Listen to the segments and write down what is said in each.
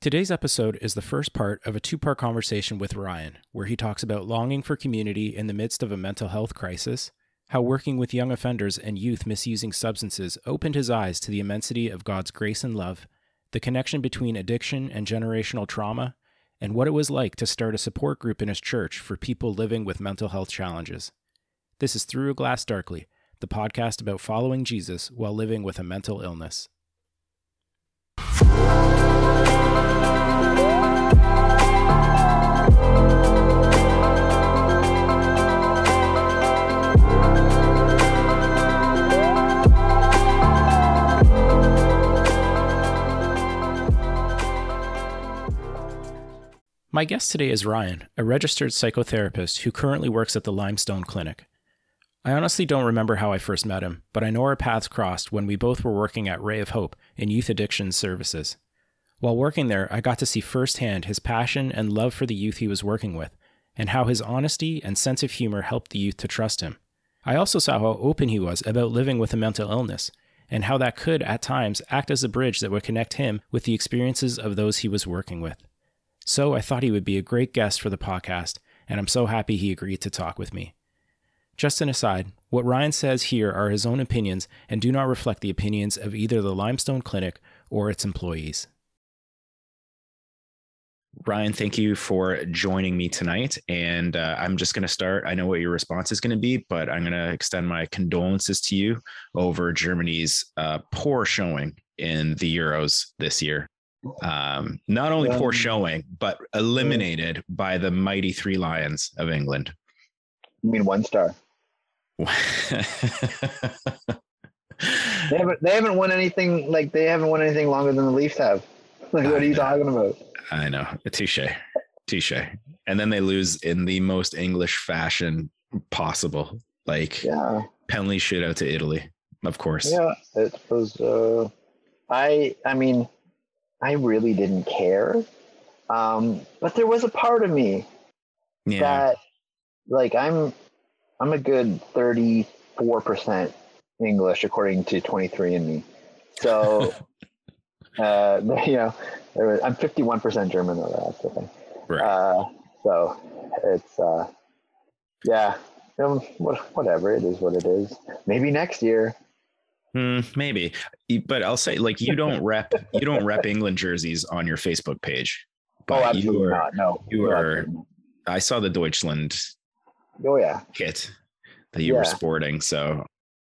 Today's episode is the first part of a two part conversation with Ryan, where he talks about longing for community in the midst of a mental health crisis, how working with young offenders and youth misusing substances opened his eyes to the immensity of God's grace and love, the connection between addiction and generational trauma, and what it was like to start a support group in his church for people living with mental health challenges. This is Through a Glass Darkly, the podcast about following Jesus while living with a mental illness. My guest today is Ryan, a registered psychotherapist who currently works at the Limestone Clinic. I honestly don't remember how I first met him, but I know our paths crossed when we both were working at Ray of Hope in youth addiction services. While working there, I got to see firsthand his passion and love for the youth he was working with, and how his honesty and sense of humor helped the youth to trust him. I also saw how open he was about living with a mental illness, and how that could, at times, act as a bridge that would connect him with the experiences of those he was working with. So I thought he would be a great guest for the podcast, and I'm so happy he agreed to talk with me. Just an aside, what Ryan says here are his own opinions and do not reflect the opinions of either the Limestone Clinic or its employees. Ryan, thank you for joining me tonight. And uh, I'm just going to start. I know what your response is going to be, but I'm going to extend my condolences to you over Germany's uh, poor showing in the Euros this year um, not only poor showing, but eliminated by the mighty Three Lions of England. You mean one star? they haven't they haven't won anything like they haven't won anything longer than the Leafs have. Like what are you talking about? I know. A touche. Touche. And then they lose in the most English fashion possible. Like yeah. penalty shootout to Italy, of course. Yeah, it was uh I I mean I really didn't care. Um, but there was a part of me yeah. that, like, I'm, I'm a good thirty-four percent English according to twenty-three and me. So, uh, you know, was, I'm fifty-one percent German though. That's the thing. Right. Uh, so it's, uh, yeah, um, whatever. It is what it is. Maybe next year Mm, maybe, but I'll say like you don't rep you don't rep England jerseys on your Facebook page. Oh, but oh, absolutely you are, not. No, you are. I saw the Deutschland. Oh yeah. Kit that you yeah. were sporting, so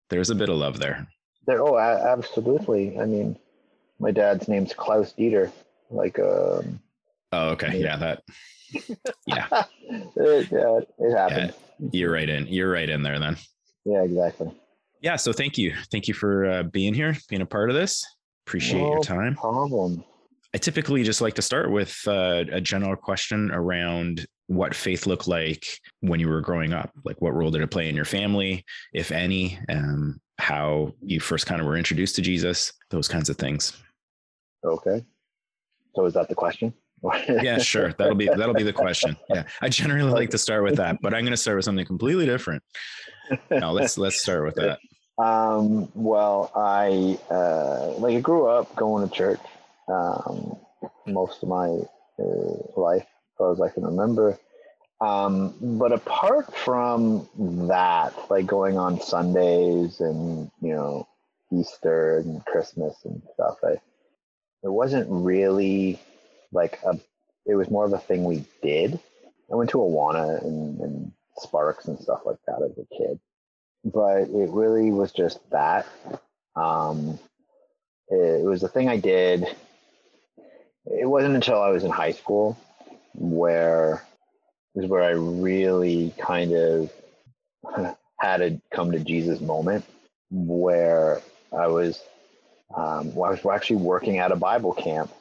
there's a bit of love there. There. Oh, absolutely. I mean, my dad's name's Klaus Dieter. Like. Um, oh, okay. Yeah, that. Yeah. it, yeah, it happened. Yeah, you're right in. You're right in there then. Yeah, exactly. Yeah. So thank you. Thank you for uh, being here, being a part of this. Appreciate no your time. Problem. I typically just like to start with uh, a general question around what faith looked like when you were growing up. Like, what role did it play in your family, if any? Um, how you first kind of were introduced to Jesus, those kinds of things. Okay. So is that the question? yeah, sure. That'll be that'll be the question. Yeah, I generally like to start with that, but I'm going to start with something completely different. No, let's let's start with that. Um, well, I uh, like I grew up going to church um, most of my uh, life, as far as I can remember. Um, but apart from that, like going on Sundays and you know Easter and Christmas and stuff, I it wasn't really like a. It was more of a thing we did. I went to Awana and, and Sparks and stuff like that as a kid but it really was just that. Um, it, was a thing I did. It wasn't until I was in high school where is where I really kind of had a come to Jesus moment where I was um, well, I was actually working at a Bible camp,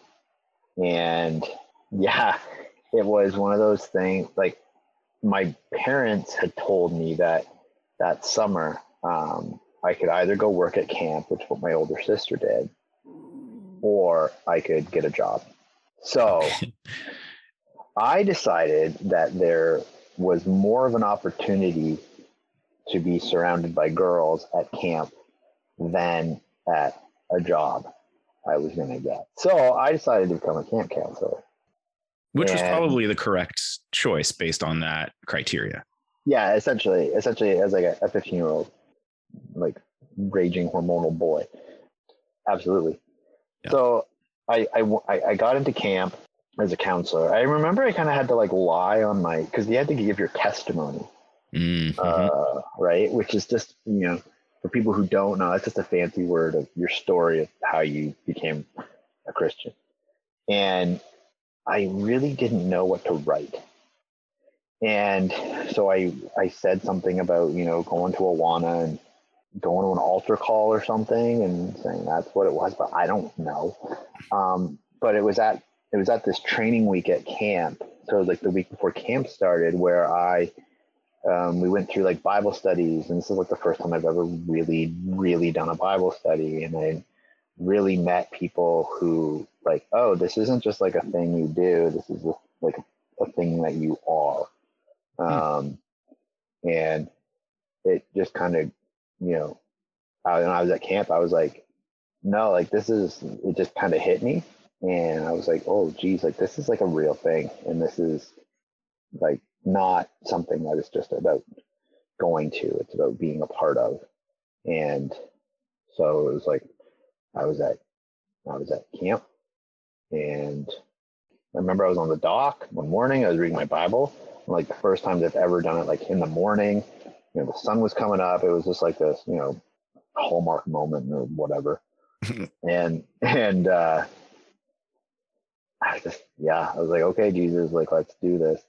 and yeah, it was one of those things. Like my parents had told me that that summer, um, I could either go work at camp, which what my older sister did, or I could get a job. So I decided that there was more of an opportunity to be surrounded by girls at camp than at a job. I was going to get. So I decided to become a camp counselor. Which and, was probably the correct choice based on that criteria. Yeah, essentially, essentially as like a 15 year old, like raging hormonal boy. Absolutely. Yeah. So I, I, I got into camp as a counselor. I remember I kind of had to like lie on my, cause you had to give your testimony. Mm-hmm. Uh, right. Which is just, you know, for people who don't know, it's just a fancy word of your story of how you became a Christian. And I really didn't know what to write. And so I I said something about, you know, going to Awana and going to an altar call or something and saying that's what it was, but I don't know. Um, but it was at it was at this training week at camp. So it was like the week before camp started where I um, we went through like Bible studies, and this is like the first time I've ever really, really done a Bible study, and I really met people who like, oh, this isn't just like a thing you do. This is like a, thing that you are. Hmm. Um, and it just kind of, you know, I, when I was at camp, I was like, no, like this is, it just kind of hit me. And I was like, oh, geez, like this is like a real thing. And this is like not something that is just about going to, it's about being a part of. And so it was like, I was at, I was at camp and I remember I was on the dock one morning, I was reading my Bible, like the first time I've ever done it, like in the morning, you know, the sun was coming up. It was just like this, you know, hallmark moment or whatever. and, and, uh, I just, yeah, I was like, okay, Jesus, like, let's do this.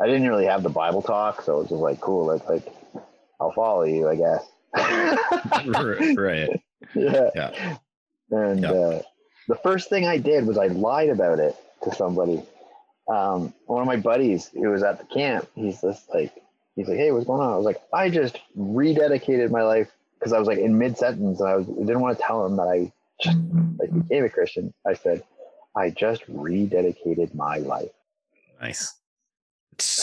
I didn't really have the Bible talk, so it was just like, cool, like, like I'll follow you, I guess. right. Yeah. yeah. And yeah. Uh, the first thing I did was I lied about it to somebody. Um, one of my buddies who was at the camp, he's just like, he's like, hey, what's going on? I was like, I just rededicated my life because I was like in mid sentence and I was I didn't want to tell him that I just like became a Christian. I said, I just rededicated my life. Nice.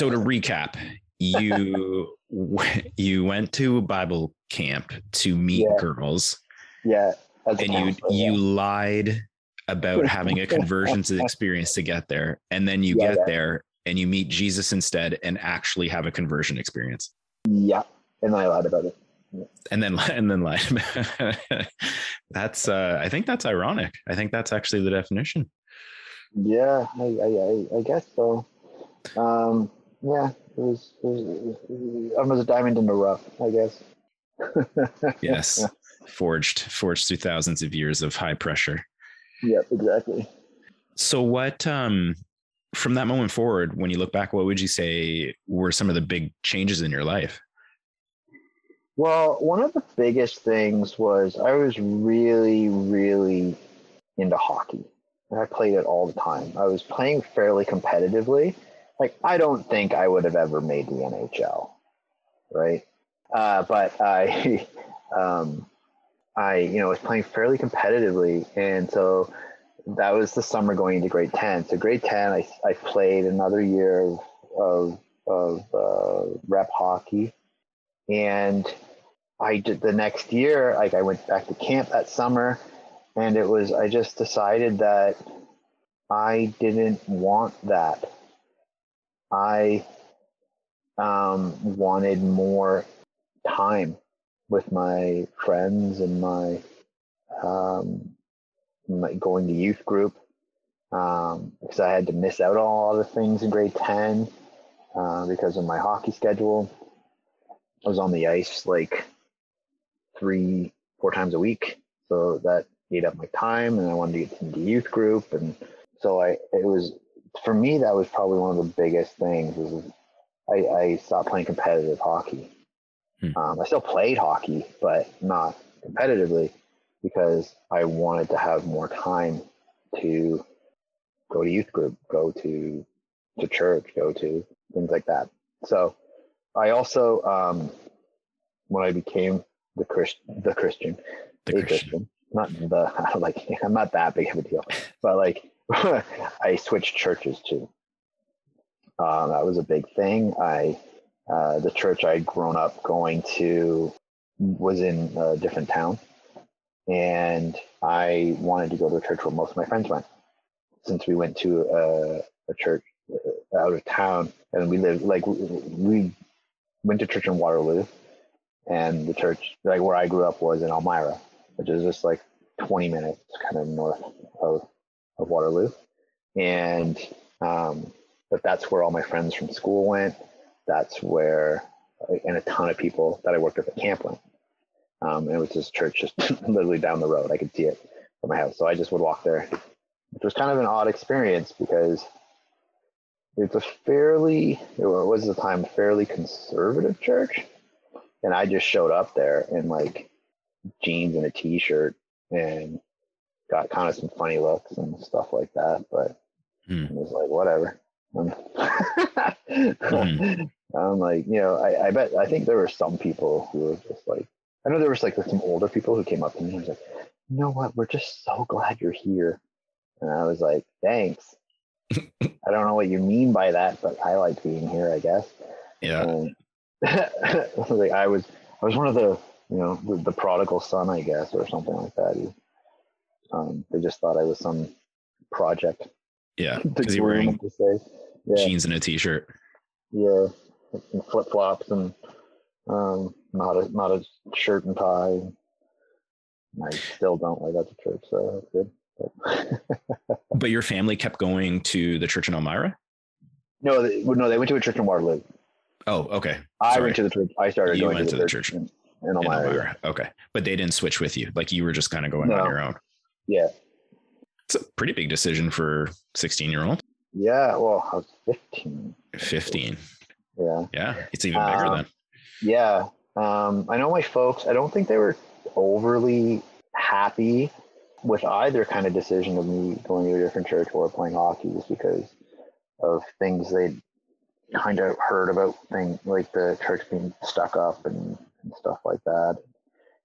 So to recap, you you went to a Bible camp to meet yeah. girls. Yeah. And you you lied about having a conversions experience to get there. And then you yeah, get yeah. there and you meet Jesus instead and actually have a conversion experience. Yeah. And I lied about it. And then and then lied. that's uh I think that's ironic. I think that's actually the definition. Yeah, I I, I guess so. Um, yeah, it was, it was, it was a diamond in the rough, I guess. yes, forged, forged through thousands of years of high pressure. Yeah, exactly. So, what um, from that moment forward, when you look back, what would you say were some of the big changes in your life? Well, one of the biggest things was I was really, really into hockey. I played it all the time. I was playing fairly competitively. Like, I don't think I would have ever made the NHL, right? Uh, but I, um, I, you know, was playing fairly competitively, and so that was the summer going into grade ten. So grade ten, I, I played another year of of, uh, rep hockey, and I did the next year. Like I went back to camp that summer, and it was I just decided that I didn't want that. I um, wanted more time with my friends and my, um, my going to youth group um, because I had to miss out on a lot of things in grade 10 uh, because of my hockey schedule. I was on the ice like three, four times a week. So that ate up my time and I wanted to get into youth group. And so I, it was, for me, that was probably one of the biggest things was I, I stopped playing competitive hockey. Hmm. Um, I still played hockey, but not competitively because I wanted to have more time to go to youth group, go to to church, go to things like that. So I also, um, when I became the Christ, the Christian, the Christian. Christian, not the like I'm not that big of a deal, but like I switched churches too. Um, that was a big thing. I uh, the church I'd grown up going to was in a different town. and I wanted to go to a church where most of my friends went. Since we went to a, a church uh, out of town, and we lived like we went to church in Waterloo, and the church like where I grew up was in Elmira, which is just like 20 minutes kind of north of, of Waterloo. And, um, but that's where all my friends from school went. That's where, and a ton of people that I worked with at camp went. Um, and it was this church just literally down the road. I could see it from my house. So I just would walk there, which was kind of an odd experience because it's a fairly, it was at the time, fairly conservative church. And I just showed up there in like jeans and a t-shirt and got kind of some funny looks and stuff like that. But hmm. it was like, whatever. hmm. I'm like, you know, I, I bet, I think there were some people who were just like, I know there was like some older people who came up to me and was like, you know what, we're just so glad you're here. And I was like, thanks. I don't know what you mean by that, but I like being here, I guess. Yeah. And like I was, I was one of the, you know, the, the prodigal son, I guess, or something like that. He, um, they just thought I was some project. Yeah, because you're wearing yeah. jeans and a t-shirt. Yeah, flip flops and um, not a not a shirt and tie. I still don't like that to church, so that's good. But, your family kept going to the church in Elmira. No, they, no, they went to a church in Waterloo. Oh, okay. I went to the church. I started you going went to the, to the church, church in, in Elmira. In Elmira. Okay, but they didn't switch with you. Like you were just kind of going no. on your own. Yeah. It's a pretty big decision for 16 year old. Yeah. Well, I was 15. 15. Yeah. Yeah. It's even bigger um, then. Yeah. Um, I know my folks, I don't think they were overly happy with either kind of decision of me going to a different church or playing hockey just because of things they'd kind of heard about things like the church being stuck up and, and stuff like that.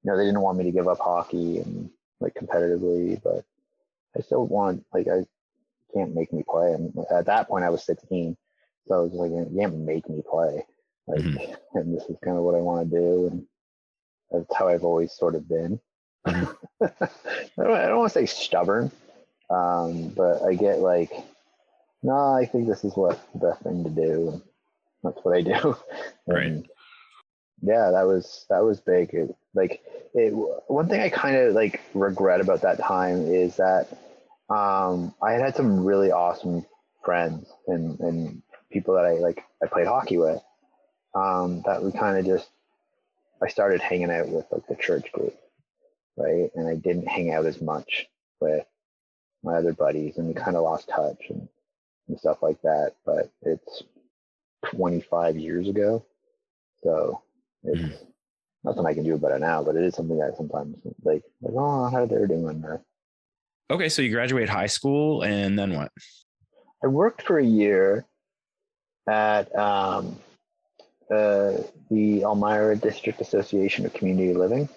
You know, they didn't want me to give up hockey and like competitively, but I still want like I can't make me play. And at that point, I was 16, so I was like, you can't make me play. Like, mm-hmm. and this is kind of what I want to do, and that's how I've always sort of been. Mm-hmm. I don't, don't want to say stubborn, um, but I get like, no, I think this is what the best thing to do. And that's what I do. right. yeah, that was that was big. It, like it, one thing I kind of like regret about that time is that um, I had had some really awesome friends and, and people that I like I played hockey with um, that we kind of just I started hanging out with like the church group, right? And I didn't hang out as much with my other buddies, and we kind of lost touch and, and stuff like that. But it's 25 years ago, so it's. Nothing I can do about it now, but it is something that sometimes like, like oh, how they're doing that. Okay, so you graduate high school, and then what? I worked for a year at um, uh, the Elmira District Association of Community Living,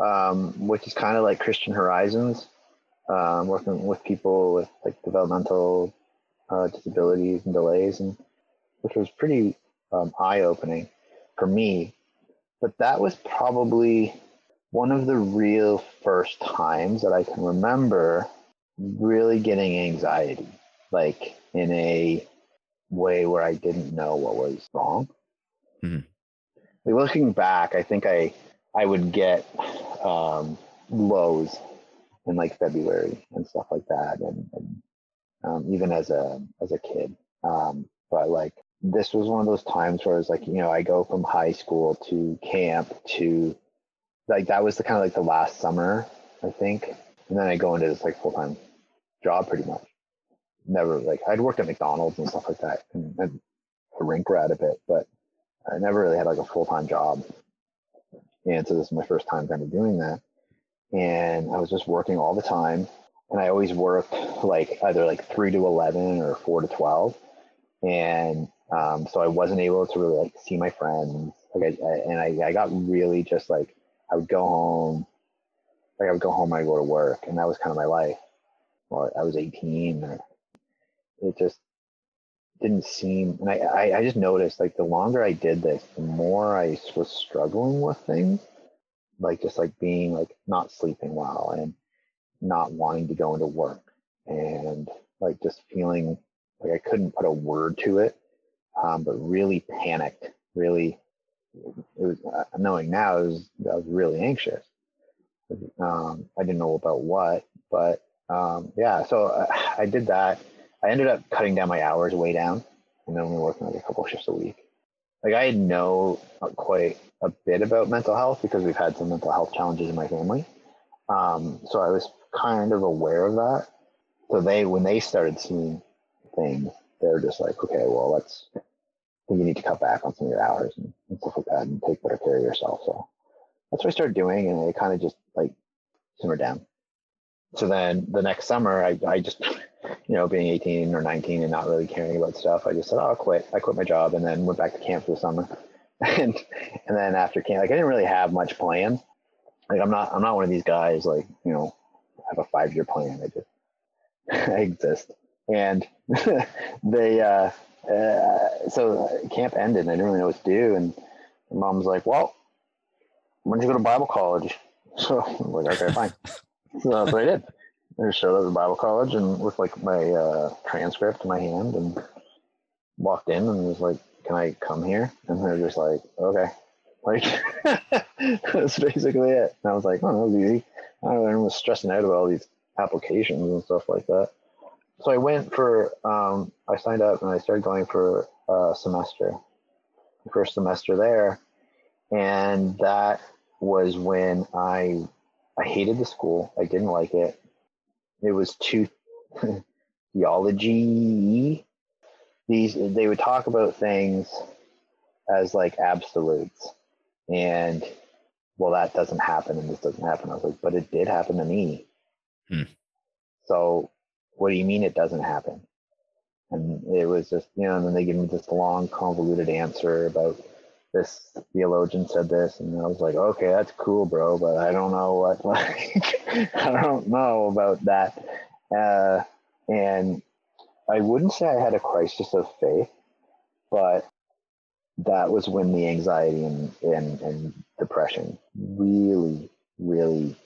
um, which is kind of like Christian Horizons, um, working with people with like developmental uh, disabilities and delays, and which was pretty um, eye opening for me but that was probably one of the real first times that I can remember really getting anxiety, like in a way where I didn't know what was wrong. Mm-hmm. Looking back, I think I I would get um, lows in like February and stuff like that, and, and um, even as a as a kid. Um, but like this was one of those times where it's like, you know, I go from high school to camp to like that was the kind of like the last summer, I think. And then I go into this like full time job pretty much. Never like I'd worked at McDonald's and stuff like that and, and a rink rat a bit, but I never really had like a full time job. And so this is my first time kind of doing that. And I was just working all the time. And I always worked like either like three to 11 or four to 12. And um, so I wasn't able to really like see my friends. Like I, I and I, I got really just like I would go home, like I would go home and I go to work, and that was kind of my life. Well, I was 18, or it just didn't seem. And I, I, I just noticed like the longer I did this, the more I was struggling with things. like just like being like not sleeping well and not wanting to go into work and like just feeling like I couldn't put a word to it, um, but really panicked. Really, it was uh, knowing now was I was really anxious. Um, I didn't know about what, but um, yeah. So uh, I did that. I ended up cutting down my hours way down, and then only working like a couple shifts a week. Like I know quite a bit about mental health because we've had some mental health challenges in my family. Um, so I was kind of aware of that. So they, when they started seeing things, they're just like, okay, well, let's, you need to cut back on some of your hours and, and stuff like that and take better care of yourself. So that's what I started doing. And it kind of just like simmered down. So then the next summer, I, I just, you know, being 18 or 19 and not really caring about stuff, I just said, oh, I'll quit. I quit my job and then went back to camp for the summer. and, and then after camp, like I didn't really have much planned. Like I'm not, I'm not one of these guys like, you know, have a five year plan. I just, I exist. And they, uh, uh, so camp ended and I didn't really know what to do. And mom was like, well, when did you go to Bible college? So I'm like, okay, fine. so that's what I did. I just showed up at Bible college and with like my uh, transcript in my hand and walked in and was like, can I come here? And they're just like, okay. Like that's basically it. And I was like, oh, that was easy. I, I was stressing out about all these applications and stuff like that. So I went for, um, I signed up and I started going for a semester, first semester there. And that was when I, I hated the school. I didn't like it. It was too theology. These, they would talk about things as like absolutes. And well, that doesn't happen and this doesn't happen. I was like, but it did happen to me. Hmm. So what do you mean it doesn't happen? And it was just, you know, and then they give me this long, convoluted answer about this theologian said this. And I was like, okay, that's cool, bro, but I don't know what, like, I don't know about that. Uh, and I wouldn't say I had a crisis of faith, but that was when the anxiety and, and, and depression really, really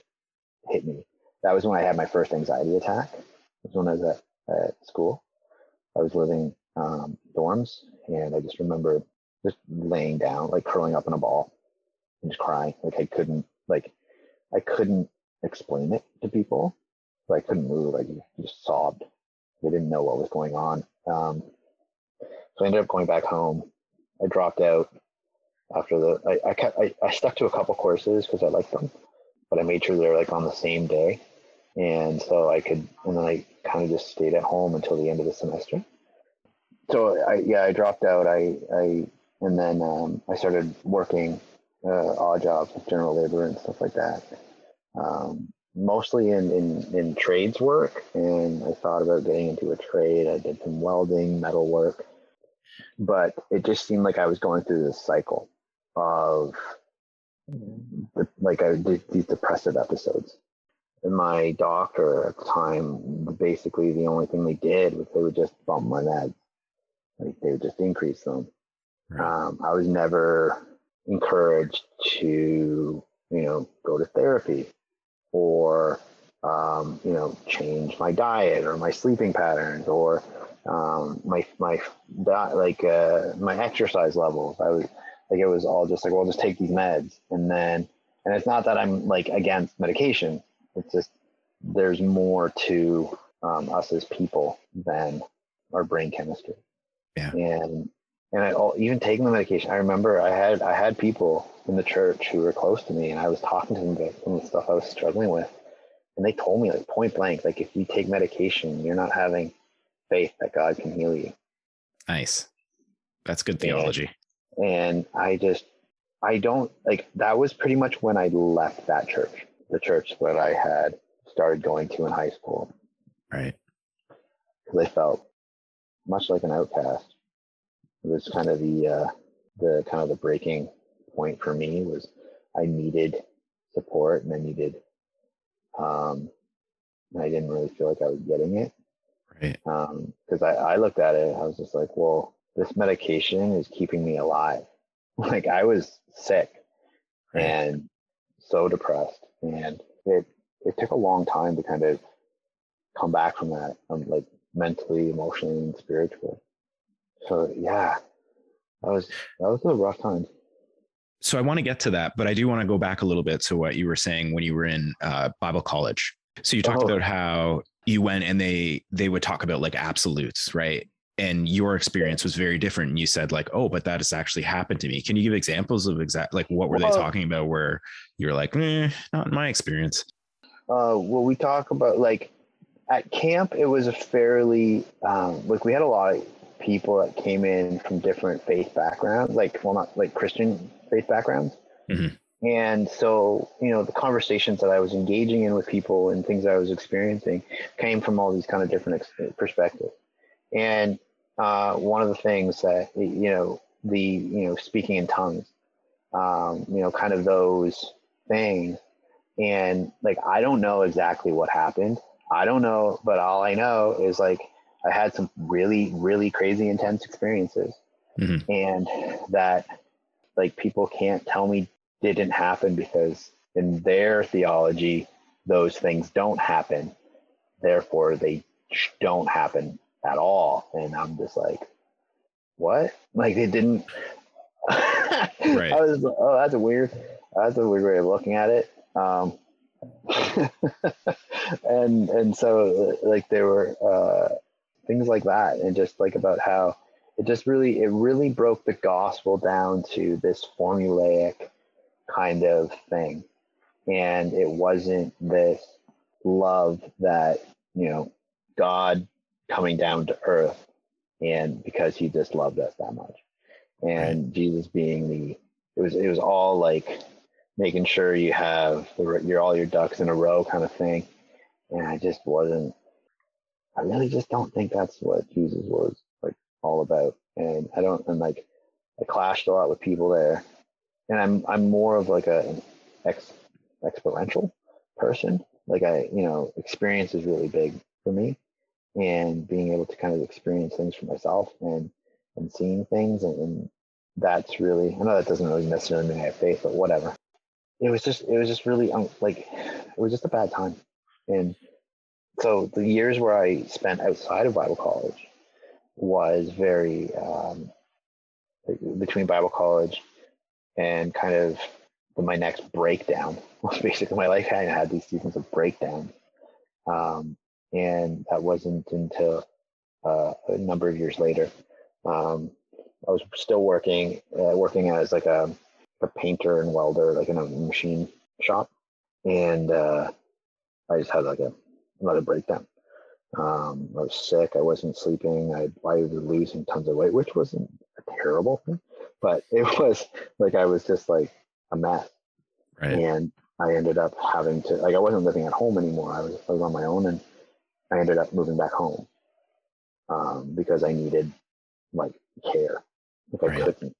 hit me. That was when I had my first anxiety attack. Was when I was at, at school. I was living um, dorms, and I just remember just laying down, like curling up in a ball, and just crying. Like I couldn't, like I couldn't explain it to people. So I couldn't move. I just sobbed. I didn't know what was going on. Um, so I ended up going back home. I dropped out after the I I, kept, I, I stuck to a couple courses because I liked them, but I made sure they were like on the same day, and so I could and then I kind of just stayed at home until the end of the semester. So I yeah I dropped out. I I and then um, I started working uh, odd jobs with general labor and stuff like that. Um, mostly in, in, in trades work, and I thought about getting into a trade. I did some welding, metal work, but it just seemed like I was going through this cycle of like I did these depressive episodes. And my doctor at the time, basically the only thing they did was they would just bump my meds. Like they would just increase them. Right. Um, I was never encouraged to, you know, go to therapy or, um, you know, change my diet or my sleeping patterns or um, my my like uh, my exercise levels. I was like it was all just like, well, just take these meds, and then and it's not that I'm like against medication. It's just there's more to um, us as people than our brain chemistry. Yeah. And and I, even taking the medication, I remember I had I had people in the church who were close to me, and I was talking to them about some of the stuff I was struggling with, and they told me like point blank, like if you take medication, you're not having faith that God can heal you. Nice, that's good theology. And, and I just I don't like that was pretty much when I left that church, the church that I had started going to in high school. Right. Because I felt much like an outcast it was kind of the uh, the kind of the breaking point for me was I needed support and I needed um I didn't really feel like I was getting it. Right. Um because I, I looked at it I was just like, well, this medication is keeping me alive. Like I was sick right. and so depressed, and it it took a long time to kind of come back from that, um, like mentally, emotionally, and spiritually. So yeah, that was that was a rough time. So I want to get to that, but I do want to go back a little bit to what you were saying when you were in uh, Bible college. So you talked oh. about how you went and they they would talk about like absolutes, right? And your experience was very different. And you said like, oh, but that has actually happened to me. Can you give examples of exact like what were well, they talking about where you're like, eh, not in my experience? Uh, well, we talk about like at camp, it was a fairly um, like we had a lot of people that came in from different faith backgrounds, like well, not like Christian faith backgrounds. Mm-hmm. And so, you know, the conversations that I was engaging in with people and things I was experiencing came from all these kind of different ex- perspectives. And uh, one of the things that, you know, the, you know, speaking in tongues, um, you know, kind of those things. And like, I don't know exactly what happened. I don't know, but all I know is like, I had some really, really crazy intense experiences. Mm-hmm. And that like people can't tell me didn't happen because in their theology, those things don't happen. Therefore, they don't happen at all. And I'm just like, what? Like they didn't. right. I was, oh, that's a weird, that's a weird way of looking at it. Um, and and so like there were uh, things like that, and just like about how it just really it really broke the gospel down to this formulaic kind of thing. And it wasn't this love that, you know, God coming down to earth and because he just loved us that much. And Jesus being the it was it was all like making sure you have the, your all your ducks in a row kind of thing. And I just wasn't I really just don't think that's what Jesus was like all about. And I don't and like I clashed a lot with people there and I'm I'm more of like a ex, experiential person. Like I, you know, experience is really big for me, and being able to kind of experience things for myself and and seeing things, and, and that's really. I know that doesn't really necessarily mean I have faith, but whatever. It was just it was just really like it was just a bad time, and so the years where I spent outside of Bible college was very um, between Bible college and kind of my next breakdown was basically my life had had these seasons of breakdown. Um, and that wasn't until uh, a number of years later. Um, I was still working, uh, working as like a, a painter and welder, like in a machine shop. And uh, I just had like a, another breakdown. Um, I was sick. I wasn't sleeping. I, I was losing tons of weight, which wasn't a terrible thing but it was like I was just like a mess. Right. And I ended up having to like I wasn't living at home anymore. I was I was on my own and I ended up moving back home. Um, because I needed like care. Like right. I couldn't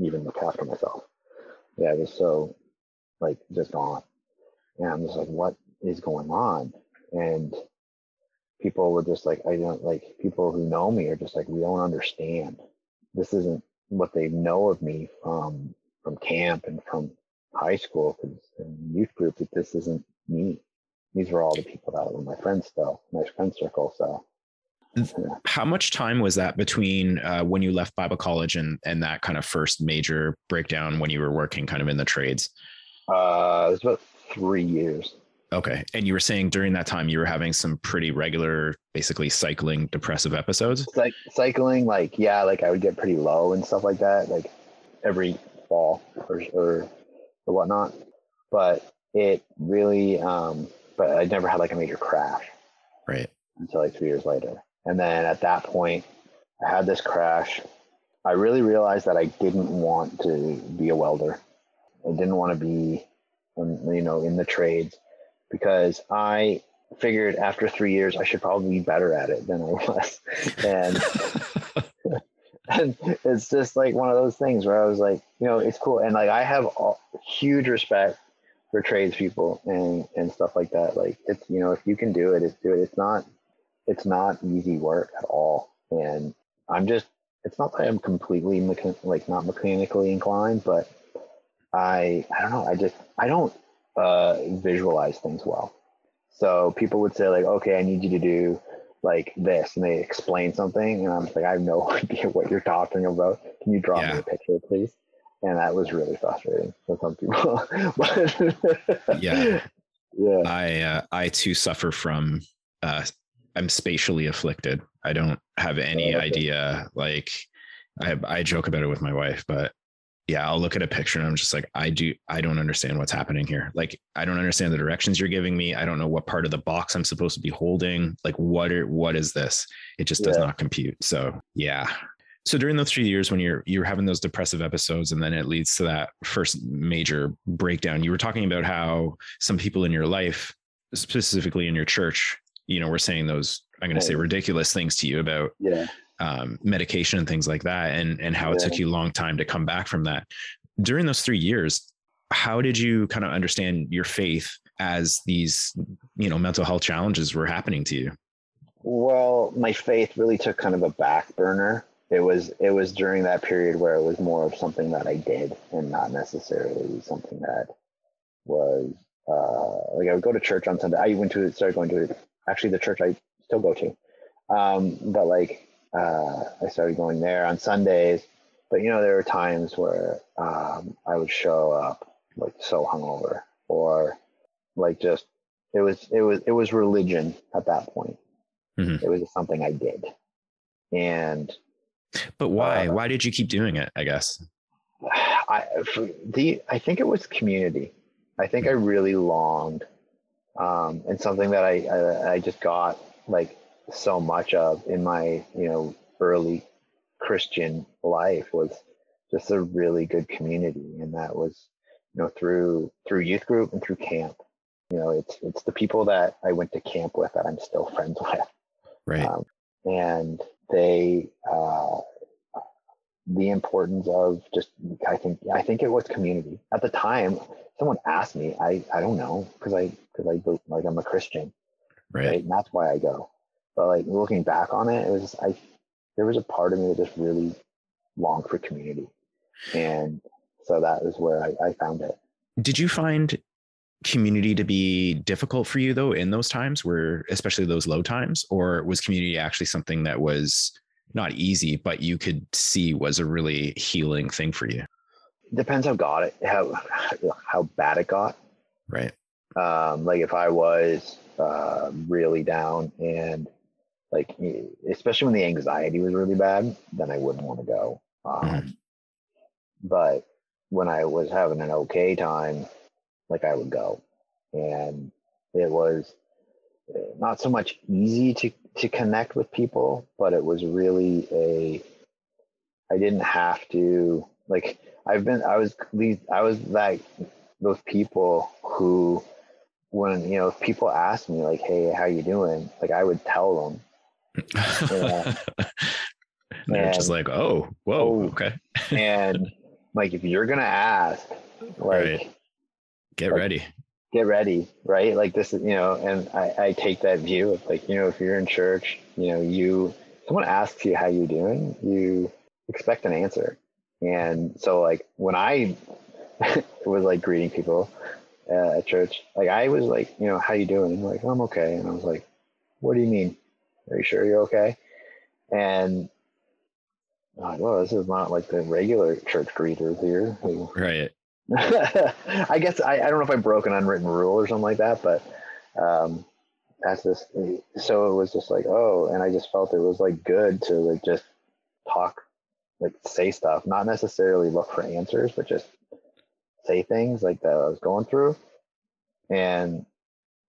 even look after myself. Yeah, I was so like just gone. And I'm just like, what is going on? And people were just like, I don't like people who know me are just like, we don't understand. This isn't what they know of me from from camp and from high school because in youth group that this isn't me. These were all the people that were my friends still, my friend circle. So how much time was that between uh, when you left Bible college and and that kind of first major breakdown when you were working kind of in the trades? Uh, it was about three years. Okay. And you were saying during that time you were having some pretty regular, basically cycling depressive episodes? Like cycling, like, yeah, like I would get pretty low and stuff like that, like every fall or, or, or whatnot. But it really, um, but I never had like a major crash. Right. Until like three years later. And then at that point, I had this crash. I really realized that I didn't want to be a welder. I didn't want to be, you know, in the trades because I figured after three years I should probably be better at it than I was. And and it's just like one of those things where I was like, you know, it's cool. And like I have huge respect for tradespeople and and stuff like that. Like it's you know, if you can do it, it's do it. It's not it's not easy work at all. And I'm just it's not that I'm completely mechan- like not mechanically inclined, but I I don't know. I just I don't uh, visualize things well. So people would say like, okay, I need you to do like this, and they explain something, and I'm like, I have no idea what you're talking about. Can you draw yeah. me a picture, please? And that was really frustrating for some people. but yeah, yeah, I uh, I too suffer from. Uh, I'm spatially afflicted. I don't have any oh, okay. idea. Like, I I joke about it with my wife, but yeah, I'll look at a picture and I'm just like, I do, I don't understand what's happening here. Like, I don't understand the directions you're giving me. I don't know what part of the box I'm supposed to be holding. Like, what are, what is this? It just does yeah. not compute. So, yeah. So during those three years when you're you're having those depressive episodes and then it leads to that first major breakdown, you were talking about how some people in your life, specifically in your church, you know, were saying those I'm going to say ridiculous things to you about yeah um, medication and things like that, and and how it took you a long time to come back from that. During those three years, how did you kind of understand your faith as these you know mental health challenges were happening to you? Well, my faith really took kind of a back burner. It was it was during that period where it was more of something that I did and not necessarily something that was uh, like I would go to church on Sunday. I went to it started going to actually the church I still go to, um, but like uh, I started going there on Sundays. But you know, there were times where um, I would show up like so hungover, or like just it was it was it was religion at that point. Mm-hmm. It was something I did, and but why? Uh, why did you keep doing it? I guess. I the I think it was community. I think I really longed, um, and something that I, I I just got like so much of in my you know early Christian life was just a really good community, and that was you know through through youth group and through camp. You know, it's it's the people that I went to camp with that I'm still friends with. Right. Um, and they uh, the importance of just I think I think it was community at the time. Someone asked me, I I don't know because I because I like I'm a Christian, right? right? And that's why I go. But like looking back on it, it was just, I there was a part of me that just really longed for community, and so that is where I, I found it. Did you find community to be difficult for you though in those times where especially those low times? Or was community actually something that was not easy but you could see was a really healing thing for you? Depends how got it how how bad it got. Right. Um like if i was uh really down and like especially when the anxiety was really bad then i wouldn't want to go um, mm-hmm. but when i was having an okay time like i would go and it was uh, not so much easy to to connect with people but it was really a i didn't have to like i've been i was these i was like those people who when you know if people ask me like hey how you doing like i would tell them. They're just like, oh, whoa, oh, okay. and like, if you're gonna ask, like, right. Get like, ready, get ready, right? Like this is, you know, and I, I take that view of like, you know, if you're in church, you know, you someone asks you how you doing, you expect an answer. And so, like, when I was like greeting people uh, at church, like I was like, you know, how you doing? And like, I'm okay. And I was like, what do you mean? Are you sure you're okay? And I'm like, well, this is not like the regular church greeters here. Right. I guess I, I don't know if I broke an unwritten rule or something like that, but um, that's this. so it was just like oh, and I just felt it was like good to like just talk, like say stuff, not necessarily look for answers, but just say things like that I was going through, and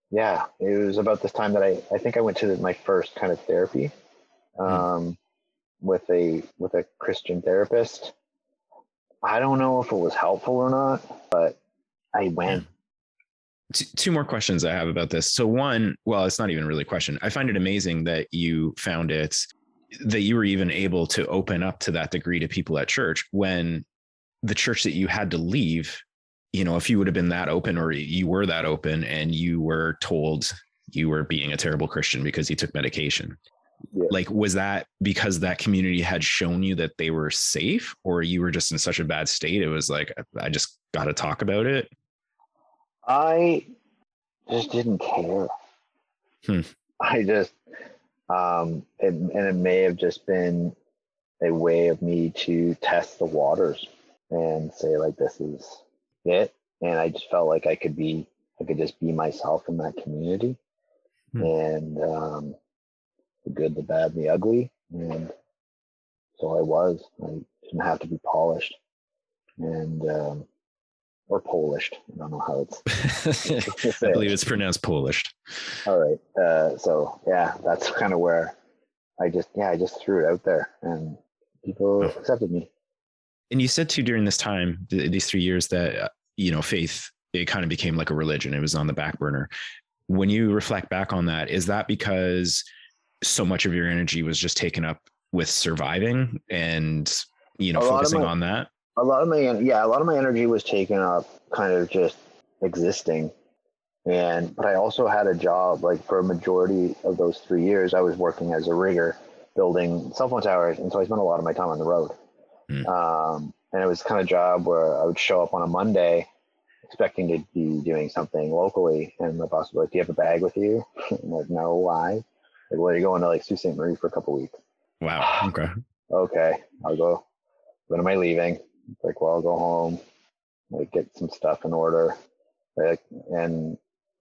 yeah, it was about this time that I, I think I went to my first kind of therapy hmm. um, mm. with a with a Christian therapist. I don't know if it was helpful or not, but I went. Two more questions I have about this. So one, well, it's not even really a question. I find it amazing that you found it that you were even able to open up to that degree to people at church when the church that you had to leave you know, if you would have been that open or you were that open and you were told you were being a terrible Christian because you took medication, yeah. like was that because that community had shown you that they were safe or you were just in such a bad state? It was like, I just got to talk about it. I just didn't care. Hmm. I just, um, it, and it may have just been a way of me to test the waters and say like this is it and i just felt like i could be i could just be myself in that community Hmm. and um the good the bad and the ugly and so i was i didn't have to be polished and um or polished i don't know how it's I believe it's pronounced Polish. all right uh so yeah that's kind of where i just yeah i just threw it out there and people Oh. accepted me And you said too during this time, th- these three years, that uh, you know, faith it kind of became like a religion. It was on the back burner. When you reflect back on that, is that because so much of your energy was just taken up with surviving and you know focusing my- on that? a lot of my yeah a lot of my energy was taken up kind of just existing and but i also had a job like for a majority of those three years i was working as a rigger building cell phone towers and so i spent a lot of my time on the road Hmm. um, and it was kind of a job where i would show up on a monday expecting to be doing something locally and my boss would be like do you have a bag with you i'm like no why like well you're going to like sault ste marie for a couple weeks Wow. Okay. okay, I'll go. When am I leaving? It's like, well, I'll go home, like get some stuff in order, like, and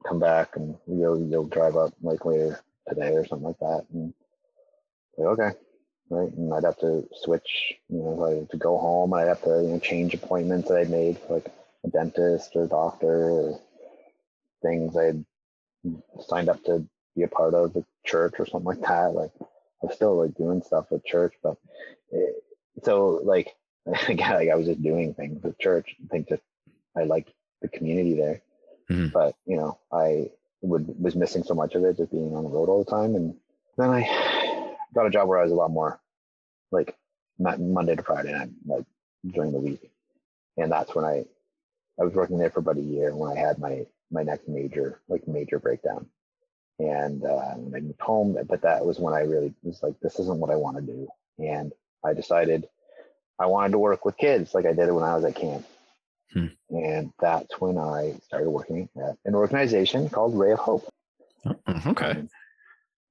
come back and you'll you'll drive up like later today or something like that. And like, okay, right. And I'd have to switch, you know, I had to go home. I'd have to you know change appointments that I'd made for like a dentist or doctor or things I'd signed up to be a part of church or something like that. Like I'm still like doing stuff with church, but it, so like again, like I was just doing things with church. I think just I liked the community there, Mhm. but you know I would was missing so much of it just being on the road all the time, and then I got a job where I was a lot more like not Monday to Friday night, like during the week, and that's when I I was working there for about a year when I had my my next major like major breakdown and uh, I moved home. But that was when I really was like, this isn't what I want to do, and I decided I wanted to work with kids like I did when I was at camp, Hmm. and that's when I started working at an organization called Ray of Hope. Oh, okay. Um,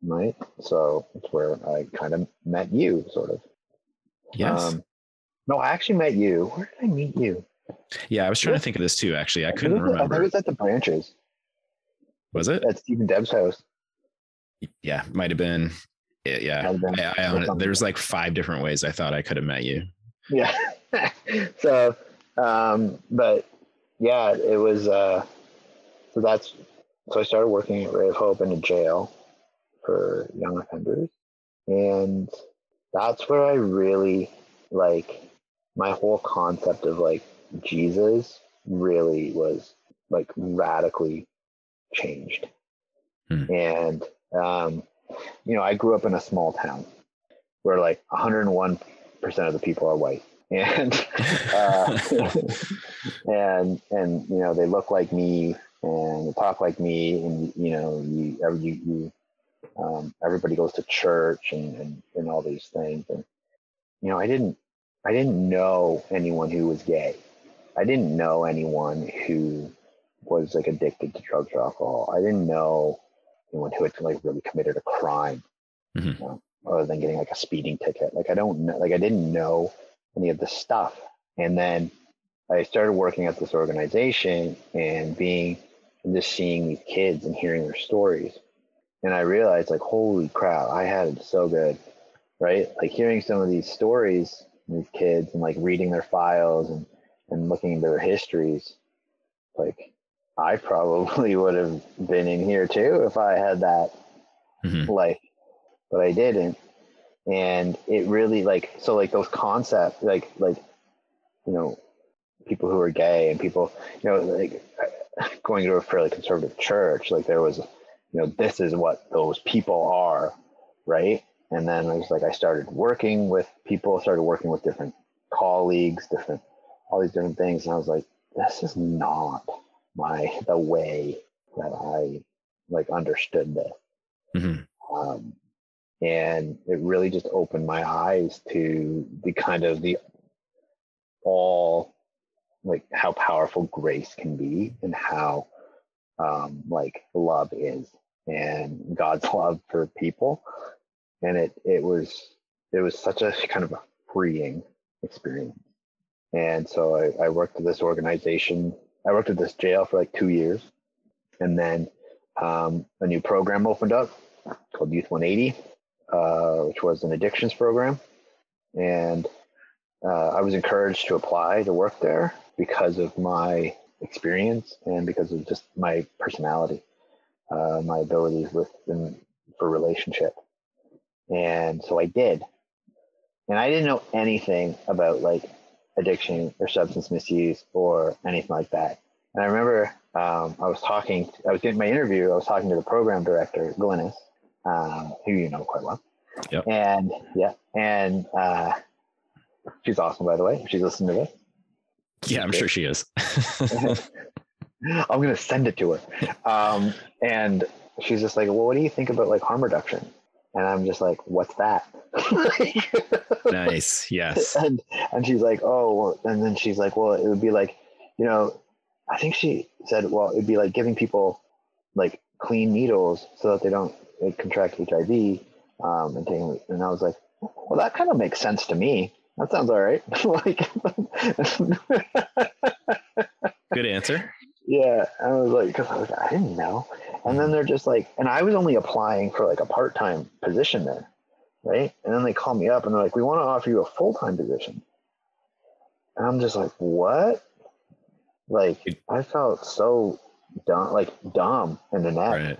right, so it's where I kind of met you, sort of. Yes. Um, no, I actually met you. Where did I meet you? yeah, I was trying to think of this too. Actually, I couldn't I think it was at the branches Was it? at Stephen Deb's house. Yeah, might have been. Yeah, yeah. Been. I, I, there's like five different ways I thought I could have met you. yeah so um but yeah it was uh so that's so i started working at ray of hope in a jail for young offenders and that's where i really like my whole concept of like jesus really was like radically changed Hmm. and um you know i grew up in a small town where like 101 percent of the people are white, and uh, and and you know they look like me and they talk like me, and you know you every- you, you um, everybody goes to church and, and and all these things, and you know I didn't I didn't know anyone who was gay. I didn't know anyone who was like addicted to drugs or alcohol. I didn't know anyone who had like really committed a crime. Mhm. You know, other than getting like a speeding ticket. Like I don't know, like I didn't know any of the stuff. And then I started working at this organization and being and just seeing these kids and hearing their stories. And I realized like, holy crap, I had it so good. Right? Like hearing some of these stories, these kids and like reading their files and, and looking into their histories, like I probably would have been in here too if I had that Mhm. life, but I didn't. And it really like so like those concepts like like you know people who are gay and people you know like going to a fairly conservative church like there was you know this is what those people are right and then it was like I started working with people started working with different colleagues different all these different things and I was like this is not my the way that I like understood this Mhm. um, and it really just opened my eyes to the kind of the all like how powerful grace can be and how um, like love is and God's love for people. And it it was it was such a kind of a freeing experience. And so I, I worked at this organization. I worked at this jail for like two years. And then um, a new program opened up called Youth 180, uh, which was an addictions program. And uh, I was encouraged to apply to work there because of my experience and because of just my personality, uh, my abilities with in, for relationship. And so I did. And I didn't know anything about like addiction or substance misuse or anything like that. And I remember um, I was talking, I was getting my interview, I was talking to the program director, Glynis, um, who you know quite well. Yep. And yeah, and uh, she's awesome, by the way. She's listening to this. Yeah, I'm sure she is. I'm gonna send it to her. Um, and she's just like, "Well, what do you think about like harm reduction?" And I'm just like, "What's that?" nice. Yes. And and she's like, "Oh," and then she's like, "Well, it would be like, you know, I think she said, well, it'd be like giving people like clean needles so that they don't like, contract HIV." Um, and taking, and I was like, "Well, that kind of makes sense to me." That sounds all right. like, good answer. Yeah, I was like, because I was, I didn't know. And then they're just like, and I was only applying for like a part time position there, right? And then they call me up and they're like, we want to offer you a full time position. And I'm just like, what? Like, I felt so dumb, like dumb in the neck. Right.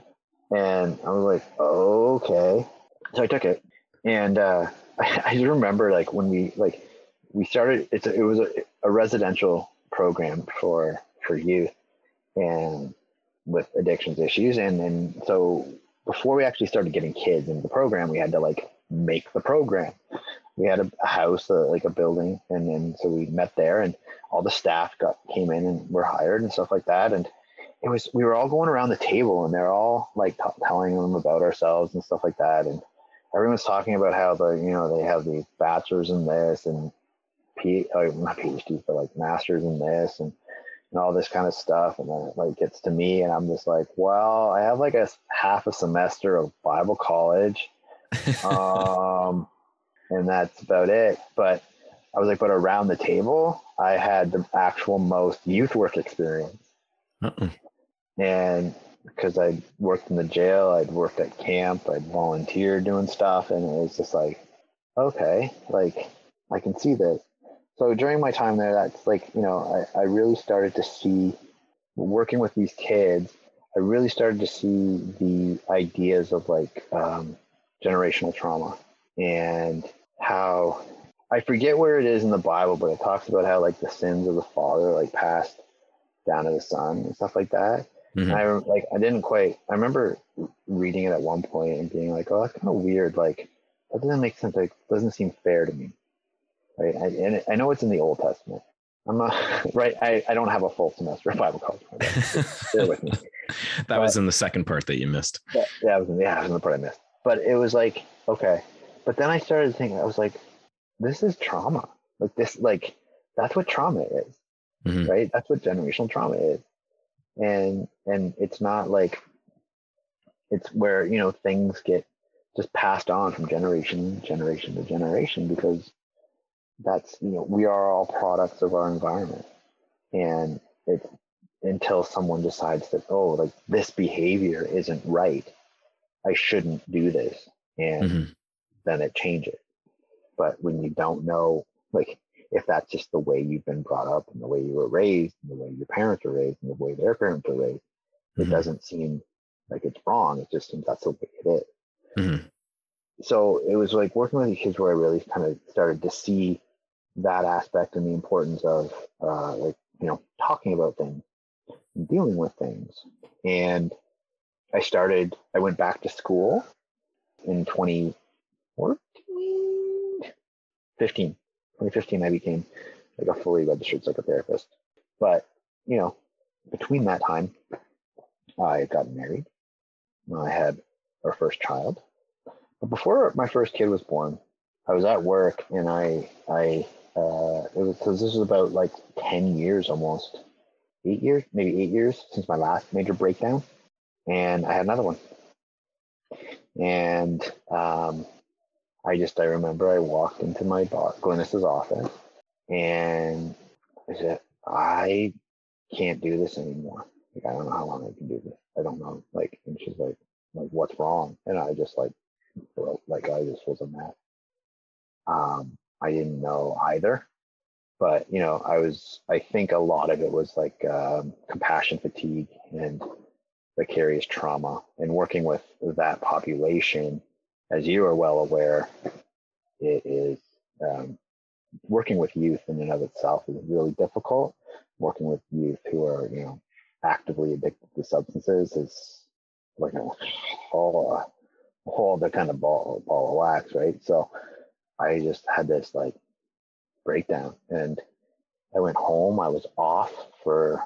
And I was like, okay. So I took it. And uh, I, I just remember like when we like we started it's a, it was a, a residential program for for youth and with addictions issues. And and so before we actually started getting kids into the program we had to like make the program. We had a, house uh, like a building and then so we met there and all the staff got came in and were hired and stuff like that. And it was we were all going around the table and they're all like t- telling them about ourselves and stuff like that. And everyone's talking about how the you know they have the bachelors in this and P oh, not PhDs but like masters in this. And and all this kind of stuff and then it like gets to me and I'm just like well I have like a half a semester of Bible college um and that's about it but I was like but around the table I had the actual most youth work experience Uh-uh. and because I worked in the jail, I'd worked at camp, I'd volunteered doing stuff, and it was just like, okay, like I can see this. So during my time there, that's like, you know, I, I really started to see working with these kids, I really started to see the ideas of like um, generational trauma and how I forget where it is in the Bible, but it talks about how like the sins of the father like passed down to the son and stuff like that. Mhm. And I like I didn't quite. I remember reading it at one point and being like, "Oh, that's kind of weird. Like that doesn't make sense. Like doesn't seem fair to me." Right? I, and I know it's in the Old Testament. I'm not right. I, I don't have a full semester of Bible college. Bear with me. that was in the second part that you missed. Yeah, yeah, was in, yeah, was in the part I missed. But it was like okay. But then I started thinking. I was like, "This is trauma. Like this. Like that's what trauma is." Mhm. right? That's what generational trauma is. And and it's not like it's where, you know, things get just passed on from generation generation to generation because that's you know, we are all products of our environment. And it's until someone decides that, oh, like this behavior isn't right, I shouldn't do this. And Mhm. then it changes. But when you don't know, like if that's just the way you've been brought up and the way you were raised and the way your parents are raised and the way their parents are raised, it Mhm. doesn't seem like it's wrong. It just seems that's the way it is. Mhm. So it was like working with the kids where I really kind of started to see that aspect and the importance of uh, like, you know, talking about things and dealing with things. And I started, I went back to school in 2014, 15. 2015, I became like a fully registered psychotherapist. But, you know, between that time, I got married. I had our first child. But before my first kid was born, I was at work and I, I, uh, cause this was about like 10 years almost. eight years, maybe eight years since my last major breakdown, and I had another one. And um, I just I remember I walked into my boss Glynis's office, and I said, I can't do this anymore. Like I don't know how long I can do this. I don't know. Like, and she's like, like what's wrong? And I just like, like I just was a mess. Um, I didn't know either. But you know i was i think a lot of it was like um, compassion fatigue and vicarious trauma. And working with that population as you are well aware it is um, working with youth in and of itself is really difficult. Working with youth who are you know actively addicted to substances is like a whole, a whole other kind of ball, ball of wax right? So i just had this like breakdown. And I went home. I was off for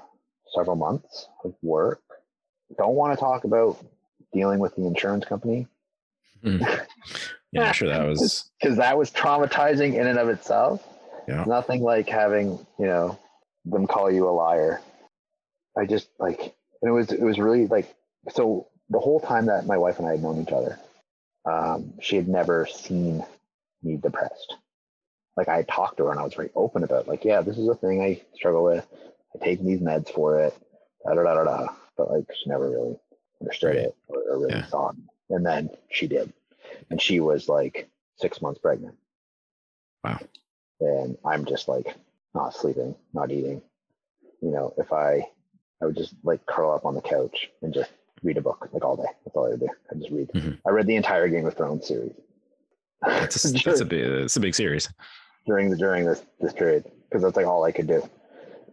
several months of work. Don't want to talk about dealing with the insurance company. Mm. Yeah, sure that was because that was traumatizing in and of itself. Yeah. Nothing like having, you know, them call you a liar. I just like and it was it was really like so the whole time that my wife and I had known each other, um, she had never seen me depressed like I talked to her and I was very open about it. like, yeah, this is a thing I struggle with. I take these meds for it. Da da da da da. But like she never really understood it or, or really yeah. saw it. And then she did. And she was like six months pregnant. Wow. And I'm just like not sleeping, not eating. You know, if I I would just like curl up on the couch and just read a book like all day. That's all I would do. I just read. Mm-hmm. I read the entire Game of Thrones series. That's, a, that's a big, it's a big series during the during this this period because that's like all I could do.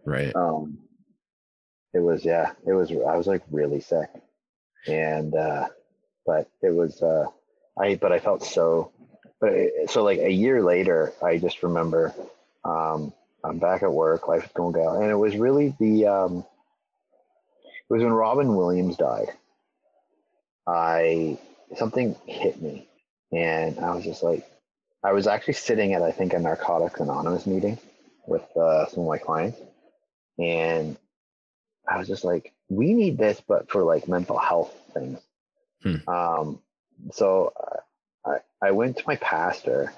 Right. Um, it was yeah, it was I was like really sick, and uh, but it was uh, I but I felt so, but it, so like a year later, I just remember um, I'm back at work, life is going down, and it was really the um, it was when Robin Williams died. I something hit me, and I was just like, I was actually sitting at I think a Narcotics Anonymous meeting with uh, some of my clients, and I was just like, we need this, but for like mental health things. Hmm. Um, so I I went to my pastor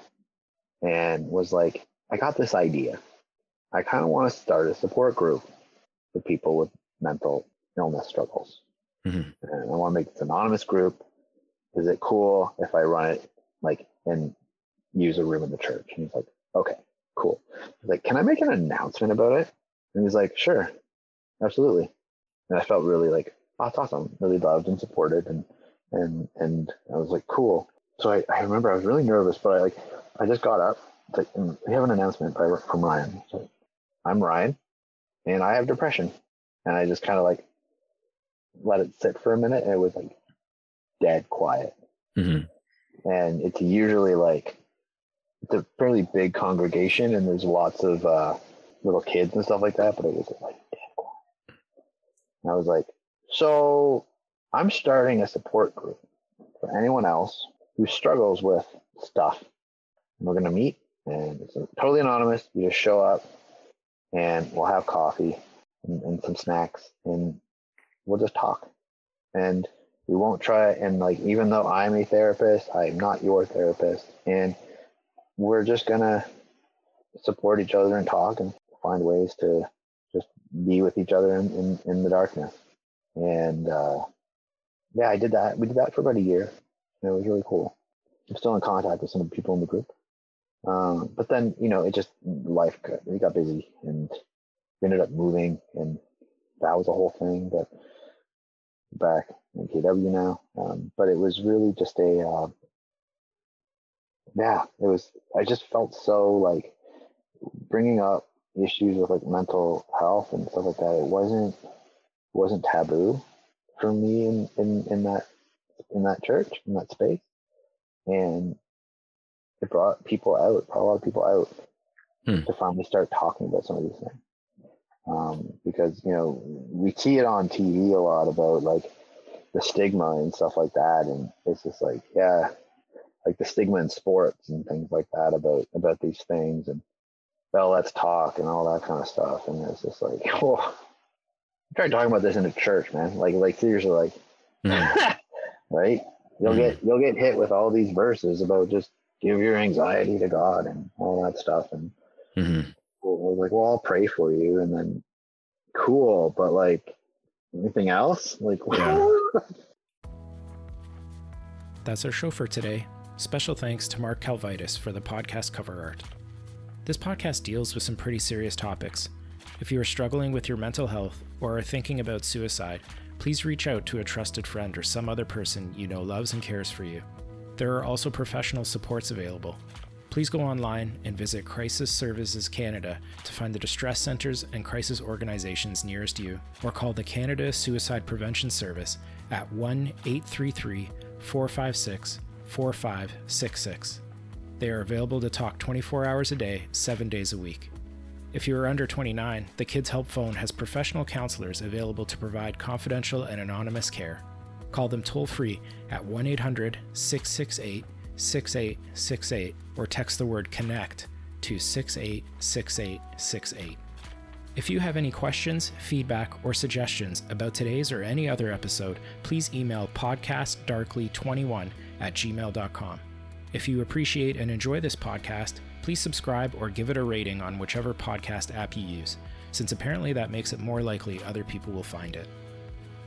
and was like, I got this idea. I kind of want to start a support group for people with mental illness struggles. Mm-hmm. And I want to make this anonymous group. Is it cool if I run it like and use a room in the church. And he's like, okay, cool. He's like, can I make an announcement about it? And he's like, sure, absolutely. And I felt really like, oh, that's awesome. Really loved and supported. And, and, and I was like, cool. So I, I remember I was really nervous, but I like, I just got up. Like, mm, we have an announcement by, from Ryan. I'm Ryan and I have depression. And I just kind of like let it sit for a minute and it was like dead quiet. Mm-hmm. And it's usually like it's a fairly big congregation and there's lots of uh, little kids and stuff like that, but it was like dead quiet. And I was like, so I'm starting a support group for anyone else who struggles with stuff. And we're going to meet and it's totally anonymous. You just show up and we'll have coffee and, and some snacks and we'll just talk. And we won't try and like even though I'm a therapist, I'm not your therapist. And we're just gonna support each other and talk and find ways to just be with each other in, in, in the darkness. And uh, yeah, I did that. We did that for about a year. And it was really cool. I'm still in contact with some of the people in the group. Um, but then, you know, it just life got, we got busy and we ended up moving and that was a whole thing. But back in KW now. Um, but it was really just a uh, yeah, it was. I just felt so like bringing up issues with like mental health and stuff like that. It wasn't wasn't taboo for me in in in that in that church in that space, and it brought people out, brought a lot of people out hmm. to finally start talking about some of these things. Um, because you know we see it on TV a lot about like the stigma and stuff like that, and it's just like yeah, like the stigma in sports and things like that about about these things and well let's talk and all that kind of stuff and it's just like oh try talking about this in a church, man. Like, like seriously, like, mm. right? You'll mm. get you'll get hit with all these verses about just give your anxiety to God and all that stuff, and mm-hmm. We're like, well, I'll pray for you, and then cool, but like anything else, like. Yeah. That's our show for today. Special thanks to Mark Calvitis for the podcast cover art. This podcast deals with some pretty serious topics. If you are struggling with your mental health or are thinking about suicide, please reach out to a trusted friend or some other person you know loves and cares for you. There are also professional supports available. Please go online and visit Crisis Services Canada to find the distress centres and crisis organizations nearest you, or call the Canada Suicide Prevention Service at 1 833 456 4566. They are available to talk 24 hours a day, 7 days a week. If you are under 29, the Kids Help Phone has professional counselors available to provide confidential and anonymous care. Call them toll free at 1 800 668 6868 or text the word CONNECT to 686868. If you have any questions, feedback, or suggestions about today's or any other episode, please email podcastdarkly21 at gmail.com. If you appreciate and enjoy this podcast, please subscribe or give it a rating on whichever podcast app you use, since apparently that makes it more likely other people will find it.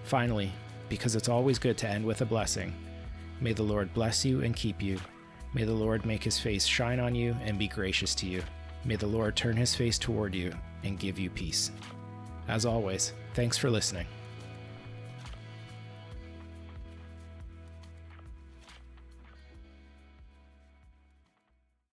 Finally, because it's always good to end with a blessing, may the Lord bless you and keep you. May the Lord make his face shine on you and be gracious to you. May the Lord turn his face toward you and give you peace. As always, thanks for listening.